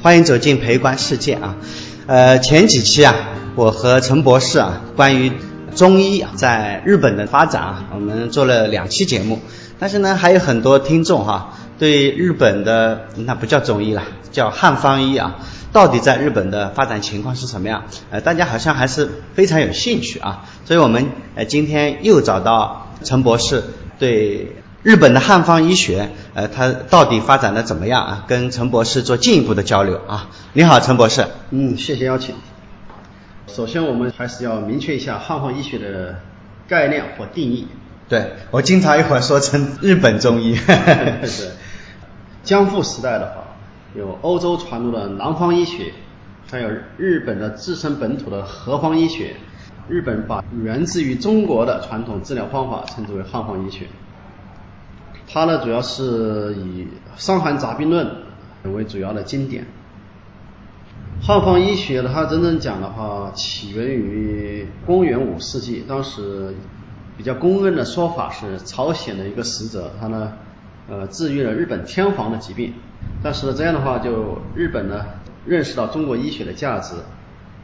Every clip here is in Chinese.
欢迎走进培观世界啊！呃，前几期啊，我和陈博士啊，关于中医在日本的发展啊，我们做了两期节目。但是呢，还有很多听众哈，对日本的那不叫中医了，叫汉方医啊，到底在日本的发展情况是什么样？呃，大家好像还是非常有兴趣啊，所以我们呃今天又找到陈博士对。日本的汉方医学，呃，它到底发展的怎么样啊？跟陈博士做进一步的交流啊。你好，陈博士。嗯，谢谢邀请。首先，我们还是要明确一下汉方医学的概念和定义。对，我经常一会儿说成日本中医。是。江户时代的话，有欧洲传入的南方医学，还有日本的自身本土的和方医学。日本把源自于中国的传统治疗方法称之为汉方医学。它呢，主要是以《伤寒杂病论》为主要的经典。汉方医学呢，它真正讲的话，起源于公元五世纪，当时比较公认的说法是朝鲜的一个使者，他呢，呃，治愈了日本天皇的疾病。但是这样的话，就日本呢，认识到中国医学的价值，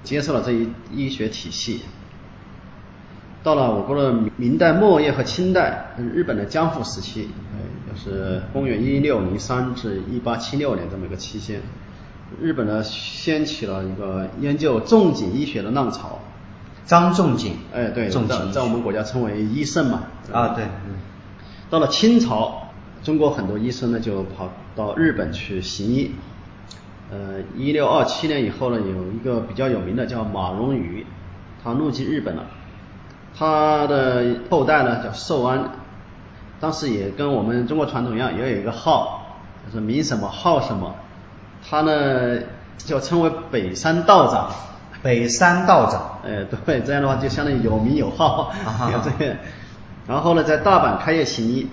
接受了这一医学体系。到了我国的明代末叶和清代，日本的江户时期，呃，就是公元一六零三至一八七六年这么一个期间，日本呢掀起了一个研究仲景医学的浪潮。张仲景，哎，对，在在我们国家称为医圣嘛。啊，对。到了清朝，中国很多医生呢就跑到日本去行医。呃，一六二七年以后呢，有一个比较有名的叫马荣瑜，他入籍日本了。他的后代呢叫寿安，当时也跟我们中国传统一样，也有一个号，就是名什么号什么，他呢就称为北山道长。北山道长，哎，对，这样的话就相当于有名有号，有这个。然后呢，在大阪开业行医，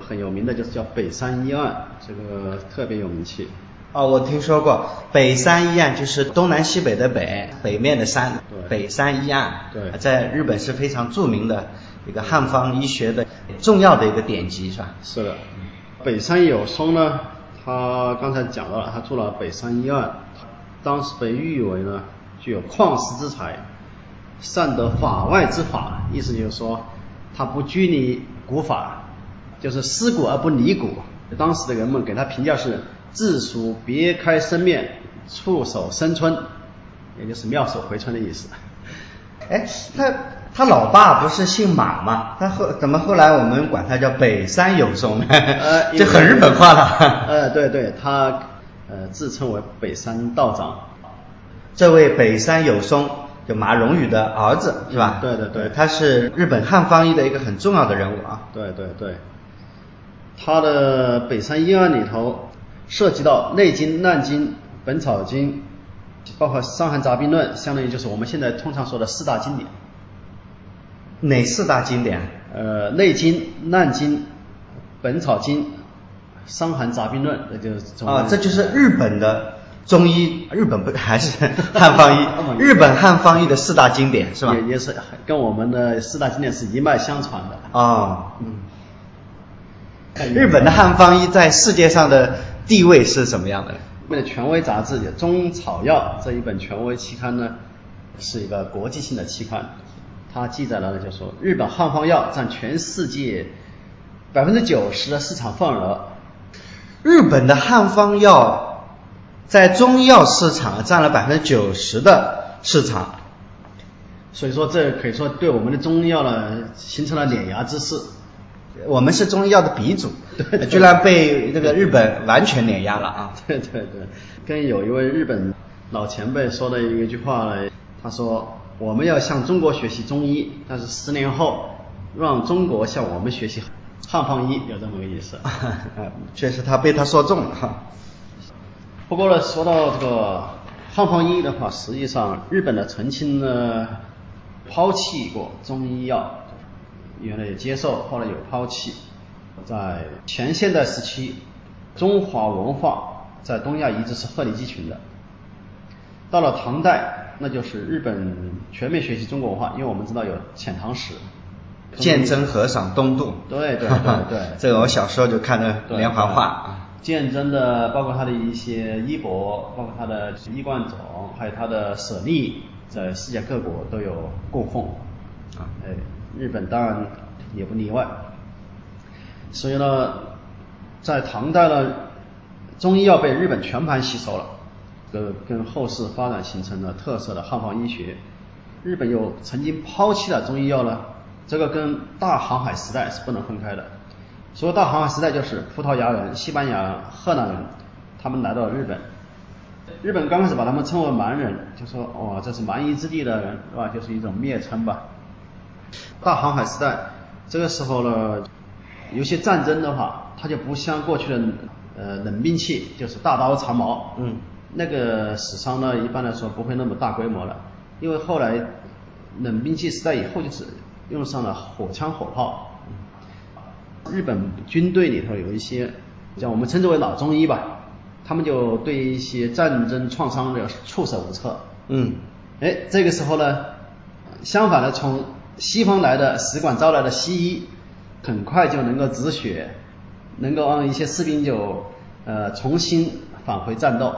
很有名的就是叫北山医案，这个特别有名气。哦，我听说过北山医案，就是东南西北的北，北面的山，北山医案，对，在日本是非常著名的一个汉方医学的重要的一个典籍，是吧？是的，北山有松呢，他刚才讲到了，他做了北山医案，当时被誉为呢具有旷世之才，善得法外之法，意思就是说他不拘泥古法，就是思古而不离古，当时的人们给他评价是。自属别开生面，触手生春，也就是妙手回春的意思。哎，他他老爸不是姓马吗？他后怎么后来我们管他叫北山有松呢？呃，这很日本话了。呃，对对，他呃自称为北山道长。这位北山有松，就马荣宇的儿子是吧？对对对，他是日本汉方医的一个很重要的人物啊。对对对，他的北山医案里头。涉及到《内经》《难经》《本草经》，包括《伤寒杂病论》，相当于就是我们现在通常说的四大经典。哪四大经典？呃，《内经》《难经》《本草经》《伤寒杂病论》，那就是啊，这就是日本的中医，日本不还是汉方医？日本汉方医的四大经典是吧？也也是跟我们的四大经典是一脉相传的啊。嗯。日本的汉方医在世界上的。地位是什么样的？为了权威杂志《中草药》这一本权威期刊呢，是一个国际性的期刊。它记载了，就说日本汉方药占全世界百分之九十的市场份额。日本的汉方药在中药市场占了百分之九十的市场，所以说这可以说对我们的中药呢形成了碾压之势。我们是中医药的鼻祖，居然被那个日本完全碾压了啊！对对对，跟有一位日本老前辈说的一句话呢，他说我们要向中国学习中医，但是十年后让中国向我们学习汉方医，有这么个意思。确实他被他说中了哈。不过呢，说到这个汉方医的话，实际上日本的曾经呢抛弃过中医药。原来有接受，后来有抛弃。在前现代时期，中华文化在东亚一直是鹤立鸡群的。到了唐代，那就是日本全面学习中国文化，因为我们知道有遣唐使。鉴真和尚东渡。对对对对。这个我小时候就看的连环画。鉴真的，包括他的一些衣钵，包括他的衣冠冢，还有他的舍利，在世界各国都有供奉。啊，哎，日本当然也不例外。所以呢，在唐代呢，中医药被日本全盘吸收了，跟跟后世发展形成了特色的汉方医学。日本又曾经抛弃了中医药呢，这个跟大航海时代是不能分开的。所谓大航海时代，就是葡萄牙人、西班牙人、荷兰人，他们来到了日本。日本刚开始把他们称为蛮人，就说哦这是蛮夷之地的人，是吧？就是一种蔑称吧。大航海时代，这个时候呢，有些战争的话，它就不像过去的呃冷兵器，就是大刀长矛，嗯，那个死伤呢，一般来说不会那么大规模了，因为后来冷兵器时代以后，就是用上了火枪火炮。日本军队里头有一些，叫我们称之为老中医吧，他们就对一些战争创伤的束手无策。嗯，哎，这个时候呢，相反的，从西方来的使馆招来的西医，很快就能够止血，能够让一些士兵就呃重新返回战斗。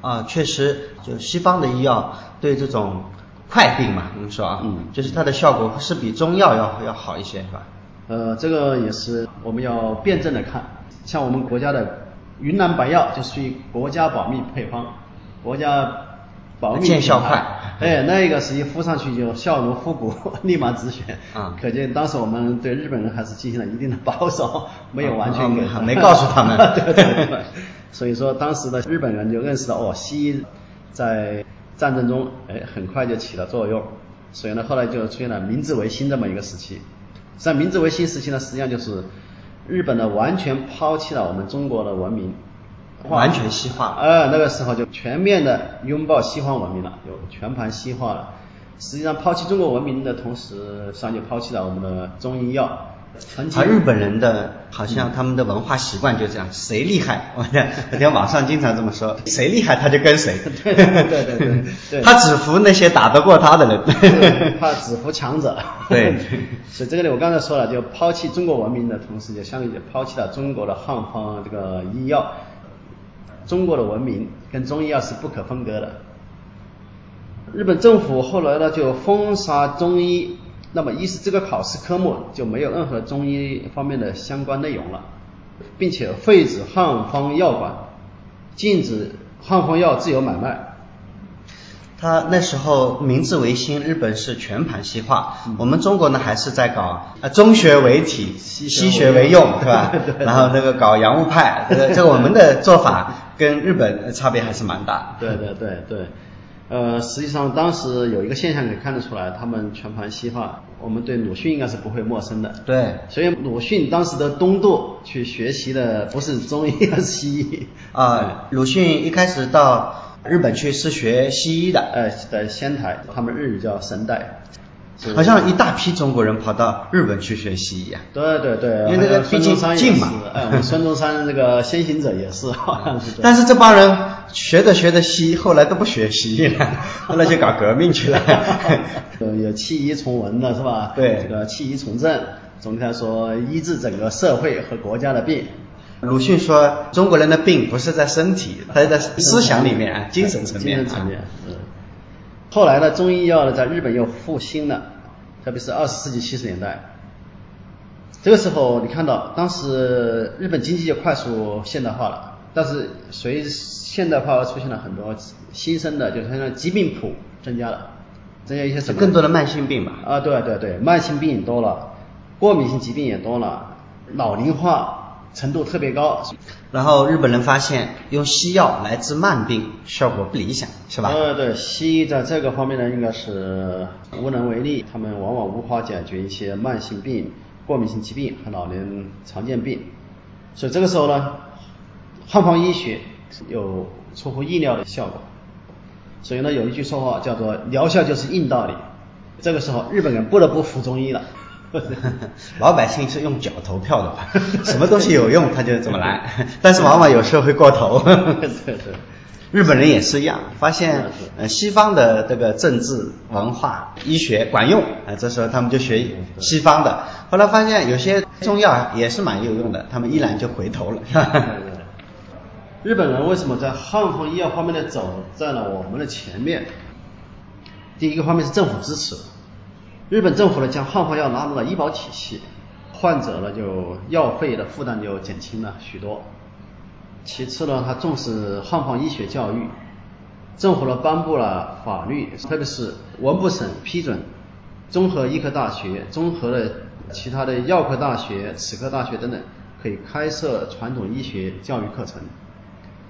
啊，确实，就西方的医药对这种快病嘛，我们说啊，嗯，就是它的效果是比中药要要好一些，是吧？呃，这个也是我们要辩证的看，像我们国家的云南白药就属于国家保密配方，国家保密见效快，哎，那个是一敷上去就效如敷骨，立马止血。啊，可见当时我们对日本人还是进行了一定的保守，没有完全没告诉他们。对对对。所以说当时的日本人就认识到，哦，西医在战争中，哎，很快就起了作用。所以呢，后来就出现了明治维新这么一个时期。在明治维新时期呢，实际上就是日本呢完全抛弃了我们中国的文明，完全西化。呃，那个时候就全面的拥抱西方文明了，就全盘西化了。实际上抛弃中国文明的同时，实际上就抛弃了我们的中医药。而日本人的好像他们的文化习惯就这样，谁厉害，我天网上经常这么说，谁厉害他就跟谁。对对对对，他只服那些打得过他的人，他只服强者。对，所以这个呢，我刚才说了，就抛弃中国文明的同时，就相当于抛弃了中国的汉方这个医药。中国的文明跟中医药是不可分割的。日本政府后来呢，就封杀中医。那么，一是这个考试科目就没有任何中医方面的相关内容了，并且废止汉方药馆，禁止汉方药自由买卖。他那时候明治维新，日本是全盘西化，我们中国呢还是在搞啊中学为体，西学为用，对吧？然后那个搞洋务派，这这我们的做法跟日本差别还是蛮大。对对对对。呃，实际上当时有一个现象可以看得出来，他们全盘西化。我们对鲁迅应该是不会陌生的。对。所以鲁迅当时的东渡去学习的不是中医，而是西医。啊，鲁迅一开始到日本去是学西医的。呃，在仙台，他们日语叫神代。好像一大批中国人跑到日本去学习一样。对对对，因为那个毕竟近嘛。哎，我们孙中山这个先行者也是，好像是。但是这帮人学着学着西医，后来都不学西医了，后来就搞革命去了。有弃医从文的是吧？对。这个弃医从政，总体来说医治整个社会和国家的病。鲁迅说，中国人的病不是在身体，他在思想里面，精神层面。精神层面，嗯。后来呢，中医药呢在日本又复兴了，特别是二十世纪七十年代。这个时候，你看到当时日本经济就快速现代化了，但是随现代化而出现了很多新生的，就是像疾病谱增加了，增加一些什么？更多的慢性病吧。啊，对对对，慢性病也多了，过敏性疾病也多了，老龄化。程度特别高，然后日本人发现用西药来治慢病效果不理想，是吧？呃，对，西医在这个方面呢应该是无能为力，他们往往无法解决一些慢性病、过敏性疾病和老年常见病，所以这个时候呢，汉方医学有出乎意料的效果，所以呢有一句说话叫做疗效就是硬道理，这个时候日本人不得不服中医了。老百姓是用脚投票的吧？什么东西有用他就怎么来，但是往往有时候会过头。日本人也是一样，发现呃西方的这个政治、文化、医学管用，啊这时候他们就学西方的。后来发现有些中药也是蛮有用的，他们依然就回头了。日本人为什么在汉方医药方面的走在了我们的前面？第一个方面是政府支持，日本政府呢将汉方药纳入了医保体系，患者呢就药费的负担就减轻了许多。其次呢，他重视汉方医学教育，政府呢颁布了法律，特别是文部省批准综合医科大学、综合的其他的药科大学、齿科大学等等，可以开设传统医学教育课程。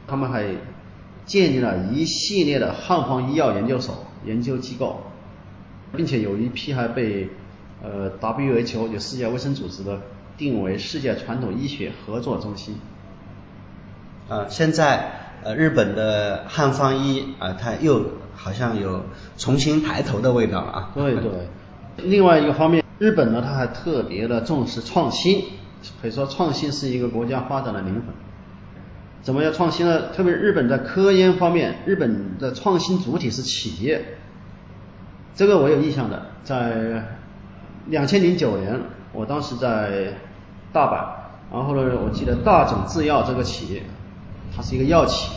他们还建立了一系列的汉方医药研究所研究机构，并且有一批还被呃 WHO 就世界卫生组织的定为世界传统医学合作中心。啊，现在呃日本的汉方医啊，它又好像有重新抬头的味道了啊。对对。另外一个方面，日本呢，它还特别的重视创新，可以说创新是一个国家发展的灵魂。怎么要创新呢？特别日本在科研方面，日本的创新主体是企业。这个我有印象的，在两千零九年，我当时在大阪，然后呢，我记得大冢制药这个企业，它是一个药企，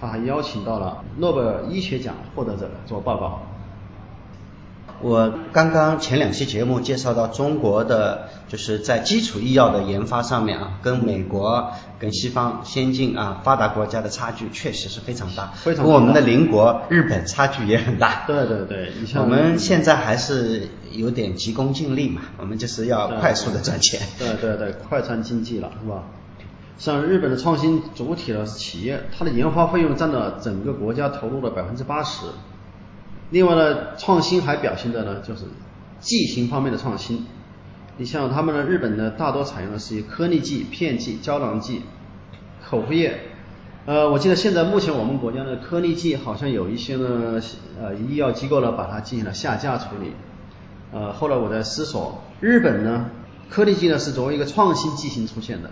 它还邀请到了诺贝尔医学奖获得者做报告。我刚刚前两期节目介绍到中国的，就是在基础医药的研发上面啊，跟美国、跟西方先进啊发达国家的差距确实是非常大，非常跟我们的邻国日本差距也很大。对对对，你像我们现在还是有点急功近利嘛，我们就是要快速的赚钱。对对对，快餐经济了，是吧？像日本的创新主体的企业，它的研发费用占了整个国家投入的百分之八十。另外呢，创新还表现的呢，就是剂型方面的创新。你像他们的日本呢，大多采用的是以颗粒剂、片剂、胶囊剂、口服液。呃，我记得现在目前我们国家的颗粒剂好像有一些呢，呃，医药机构呢把它进行了下架处理。呃，后来我在思索，日本呢，颗粒剂呢是作为一个创新剂型出现的。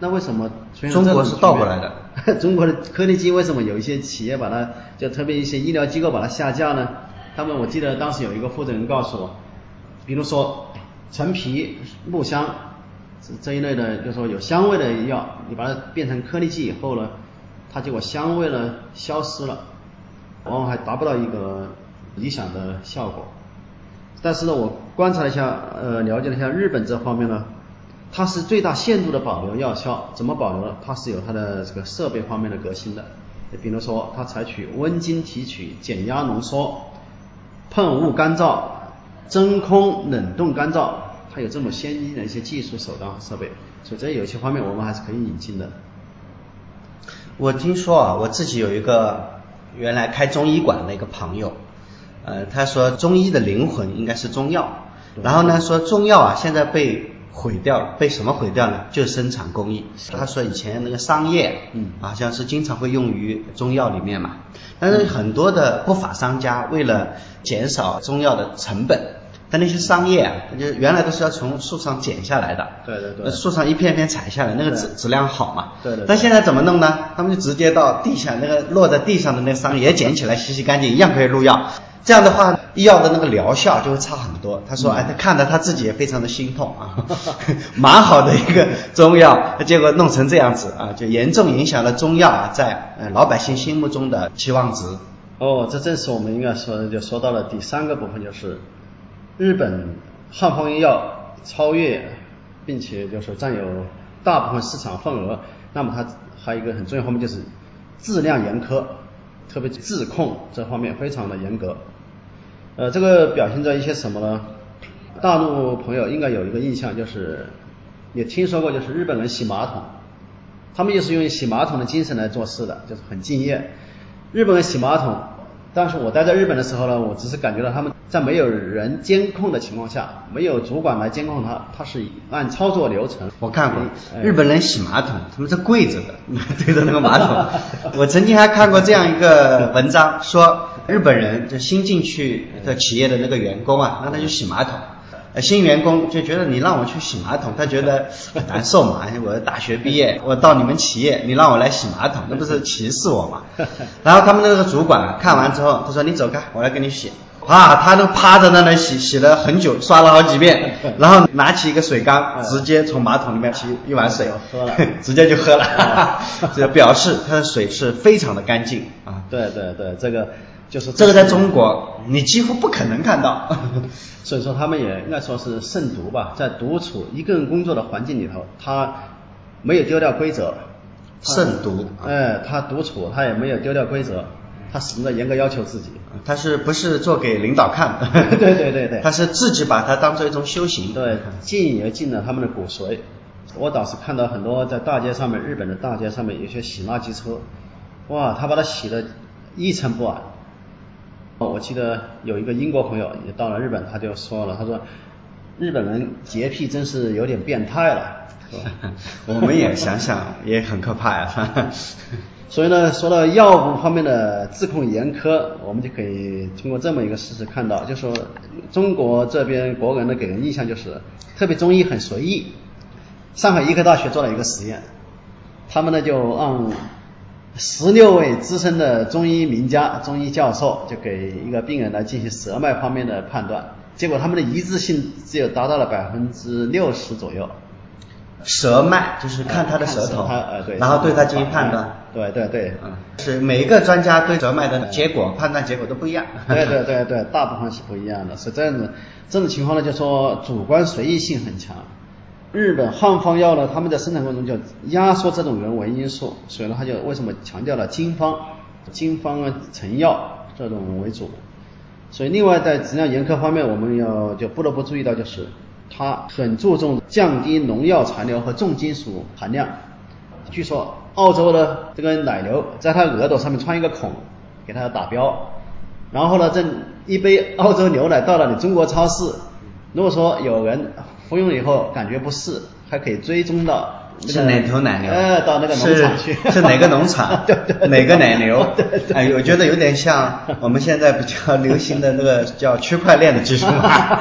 那为什么出现中国是倒过来的？中国的颗粒剂为什么有一些企业把它，就特别一些医疗机构把它下架呢？他们我记得当时有一个负责人告诉我，比如说陈皮、木香这这一类的，就说有香味的药，你把它变成颗粒剂以后呢，它结果香味呢消失了，往往还达不到一个理想的效果。但是呢，我观察了一下，呃，了解了一下日本这方面呢。它是最大限度的保留药效，怎么保留呢？它是有它的这个设备方面的革新的，比如说它采取温经提取、减压浓缩、喷雾干燥、真空冷冻干燥，它有这么先进的一些技术手段和设备，所以这有些方面我们还是可以引进的。我听说啊，我自己有一个原来开中医馆的一个朋友，呃，他说中医的灵魂应该是中药，然后呢说中药啊现在被毁掉了被什么毁掉呢？就是生产工艺。他说以前那个桑叶，嗯，好像是经常会用于中药里面嘛。但是很多的不法商家为了减少中药的成本，他那些桑叶啊，就原来都是要从树上剪下来的。对对对。树上一片片采下来，那个质质量好嘛。对对。但现在怎么弄呢？他们就直接到地下那个落在地上的那个桑叶捡起来洗洗干净，一样可以入药。这样的话，医药的那个疗效就会差很多。他说：“哎，他看着他自己也非常的心痛啊，蛮好的一个中药，结果弄成这样子啊，就严重影响了中药啊在呃老百姓心目中的期望值。”哦，这正是我们应该说的，就说到了第三个部分，就是日本汉方医药超越，并且就是占有大部分市场份额。那么它还有一个很重要方面就是质量严苛。特别质控这方面非常的严格，呃，这个表现在一些什么呢？大陆朋友应该有一个印象，就是也听说过，就是日本人洗马桶，他们就是用洗马桶的精神来做事的，就是很敬业。日本人洗马桶。但是我待在日本的时候呢，我只是感觉到他们在没有人监控的情况下，没有主管来监控他，他是按操作流程。我看过日本人洗马桶，他们是跪着的，对着那个马桶。我曾经还看过这样一个文章，说日本人就新进去的企业的那个员工啊，让他去洗马桶。呃，新员工就觉得你让我去洗马桶，他觉得 很难受嘛。我大学毕业，我到你们企业，你让我来洗马桶，那不是歧视我嘛？然后他们那个主管看完之后，他说：“你走开，我来给你洗。”啊，他都趴在那里洗，洗了很久，刷了好几遍，然后拿起一个水缸，直接从马桶里面提一碗水喝了，直接就喝了，这表示他的水是非常的干净啊。对对对，这个就是这个在中国你几乎不可能看到，所以说他们也应该说是慎独吧，在独处一个人工作的环境里头，他没有丢掉规则，慎独，哎，他独处他也没有丢掉规则。他始终在严格要求自己，他是不是做给领导看 的？对对对对，他是自己把它当做一种修行。对，进也进了他们的骨髓。我倒是看到很多在大街上面，日本的大街上面有些洗垃圾车，哇，他把它洗的一尘不染。我记得有一个英国朋友也到了日本，他就说了，他说日本人洁癖真是有点变态了。我们也想想，也很可怕呀。所以呢，说到药物方面的自控严苛，我们就可以通过这么一个事实看到，就说中国这边国人的给人印象就是，特别中医很随意。上海医科大学做了一个实验，他们呢就让十六位资深的中医名家、中医教授，就给一个病人来进行舌脉方面的判断，结果他们的一致性只有达到了百分之六十左右。舌脉就是看他的舌头，呃对，然后对他进行判断。对对对，嗯，是每一个专家对舌脉的结果判断结果都不一样。对对对对，大部分是不一样的，是这样子。这种情况呢，就说主观随意性很强。日本汉方药呢，他们在生产过程中就压缩这种人为因素，所以呢，他就为什么强调了金方、金方啊、成药这种为主。所以另外在质量严苛方面，我们要就不得不注意到就是。它很注重降低农药残留和重金属含量。据说澳洲的这个奶牛在它额头上面穿一个孔，给它打标。然后呢，这一杯澳洲牛奶到了你中国超市，如果说有人服用以后感觉不适，还可以追踪到。是哪头奶牛？呃，到那个农场去。是哪个农场？对对。哪个奶牛？哎，我觉得有点像我们现在比较流行的那个叫区块链的技术。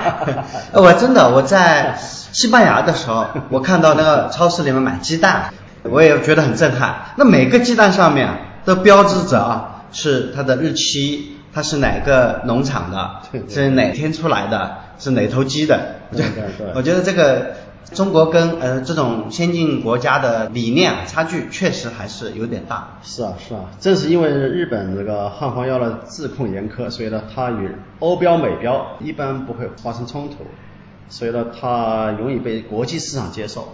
我真的我在西班牙的时候，我看到那个超市里面买鸡蛋，我也觉得很震撼。那每个鸡蛋上面都标志着啊，是它的日期，它是哪个农场的，是哪天出来的，是哪头鸡的。对对对。我觉得这个。中国跟呃这种先进国家的理念啊差距确实还是有点大。是啊是啊，正是因为日本这个汉方药的自控严苛，所以呢它与欧标美标一般不会发生冲突，所以呢它容易被国际市场接受。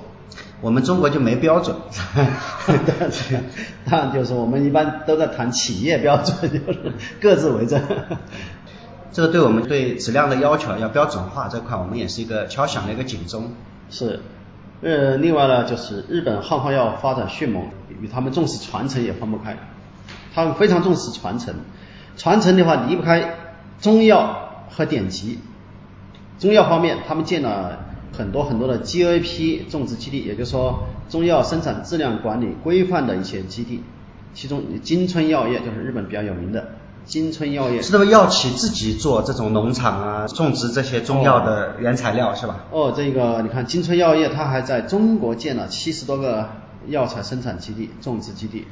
我们中国就没标准。当然就是我们一般都在谈企业标准，就是各自为政。这个对我们对质量的要求要标准化这块，我们也是一个敲响了一个警钟。是，呃，另外呢，就是日本汉方药发展迅猛，与他们重视传承也分不开。他们非常重视传承，传承的话离不开中药和典籍。中药方面，他们建了很多很多的 GAP 种植基地，也就是说中药生产质量管理规范的一些基地。其中金春药业就是日本比较有名的。金春药业是不是药企自己做这种农场啊，种植这些中药的原材料是吧？哦，这个你看金春药业，它还在中国建了七十多个药材生产基地、种植基地，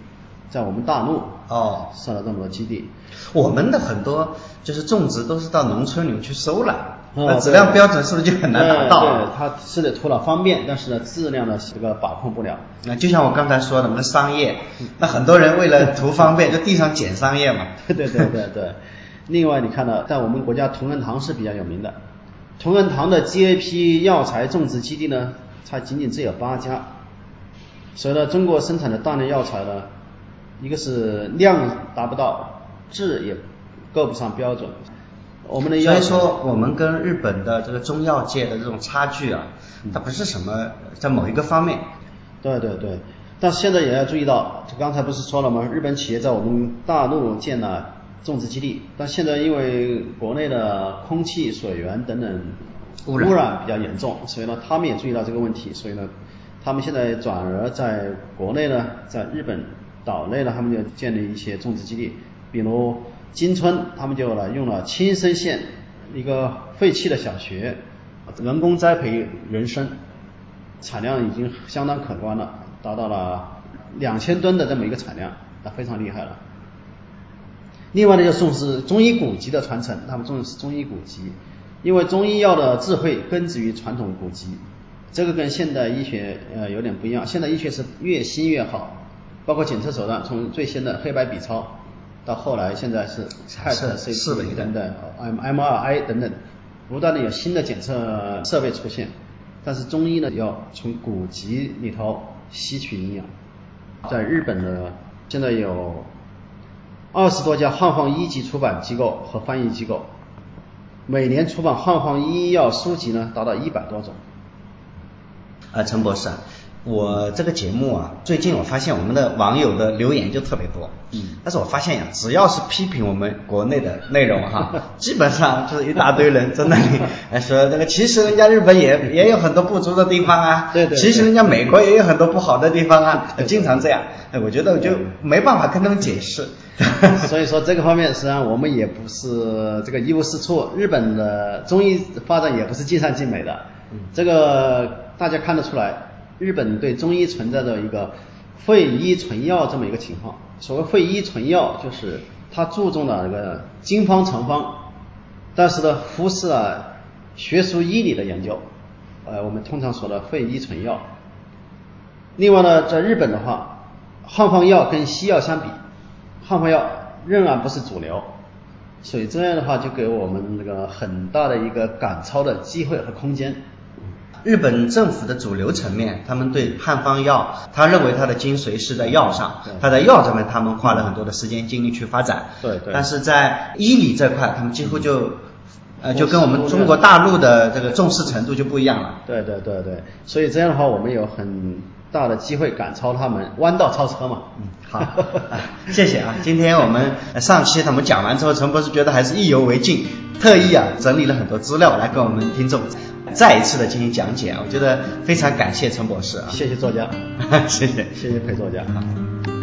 在我们大陆哦设了这么多基地。我们的很多就是种植都是到农村里面去收了。那质量标准是不是就很难达到？对，它是的，图了方便，但是呢，质量呢这个把控不了。那就像我刚才说的，我们的商业，那很多人为了图方便，就地上捡商业嘛。对对对对对。另外，你看到在我们国家同仁堂是比较有名的，同仁堂的 GAP 药材种植基地呢，它仅仅只有八家。所以呢，中国生产的大量药材呢，一个是量达不到，质也够不上标准。我们的所以说，我们跟日本的这个中药界的这种差距啊，它不是什么在某一个方面。对对对，但是现在也要注意到，就刚才不是说了吗？日本企业在我们大陆建了种植基地，但现在因为国内的空气、水源等等污染比较严重，所以呢，他们也注意到这个问题，所以呢，他们现在转而在国内呢，在日本岛内呢，他们就建立一些种植基地，比如。金村他们就了用了青森县一个废弃的小学，人工栽培人参，产量已经相当可观了，达到了两千吨的这么一个产量，那非常厉害了。另外呢，就重视中医古籍的传承，他们重视中医古籍，因为中医药的智慧根植于传统古籍，这个跟现代医学呃有点不一样。现代医学是越新越好，包括检测手段，从最先的黑白 B 超，到后来现在是 CT 等等，M MRI 等等，不断的有新的检测设备出现。但是中医呢，要从古籍里头吸取营养。在日本呢，现在有。二十多家汉方一级出版机构和翻译机构，每年出版汉方医药书籍呢，达到一百多种。啊，陈博士。我这个节目啊，最近我发现我们的网友的留言就特别多，嗯，但是我发现呀，只要是批评我们国内的内容哈，基本上就是一大堆人在那里 说这个，其实人家日本也也有很多不足的地方啊，对对，其实人家美国也有很多不好的地方啊，经常这样，哎，我觉得我就没办法跟他们解释，所以说这个方面实际上我们也不是这个一无是处，日本的中医发展也不是尽善尽美的，这个大家看得出来。日本对中医存在着一个会医存药这么一个情况。所谓会医存药，就是他注重的那个经方成方，但是呢，忽视了学术医理的研究。呃，我们通常说的会医存药。另外呢，在日本的话，汉方药跟西药相比，汉方药仍然不是主流，所以这样的话就给我们这个很大的一个赶超的机会和空间。日本政府的主流层面，他们对汉方药，他认为它的精髓是在药上，他在药这边他们花了很多的时间精力去发展。对对。但是在医理这块，他们几乎就，呃，就跟我们中国大陆的这个重视程度就不一样了。对对对对。所以这样的话，我们有很大的机会赶超他们，弯道超车嘛。嗯，好，谢谢啊。今天我们上期他们讲完之后，陈博士觉得还是意犹未尽，特意啊整理了很多资料来跟我们听众。再一次的进行讲解，我觉得非常感谢陈博士啊，谢谢作家，谢谢谢谢裴作家啊。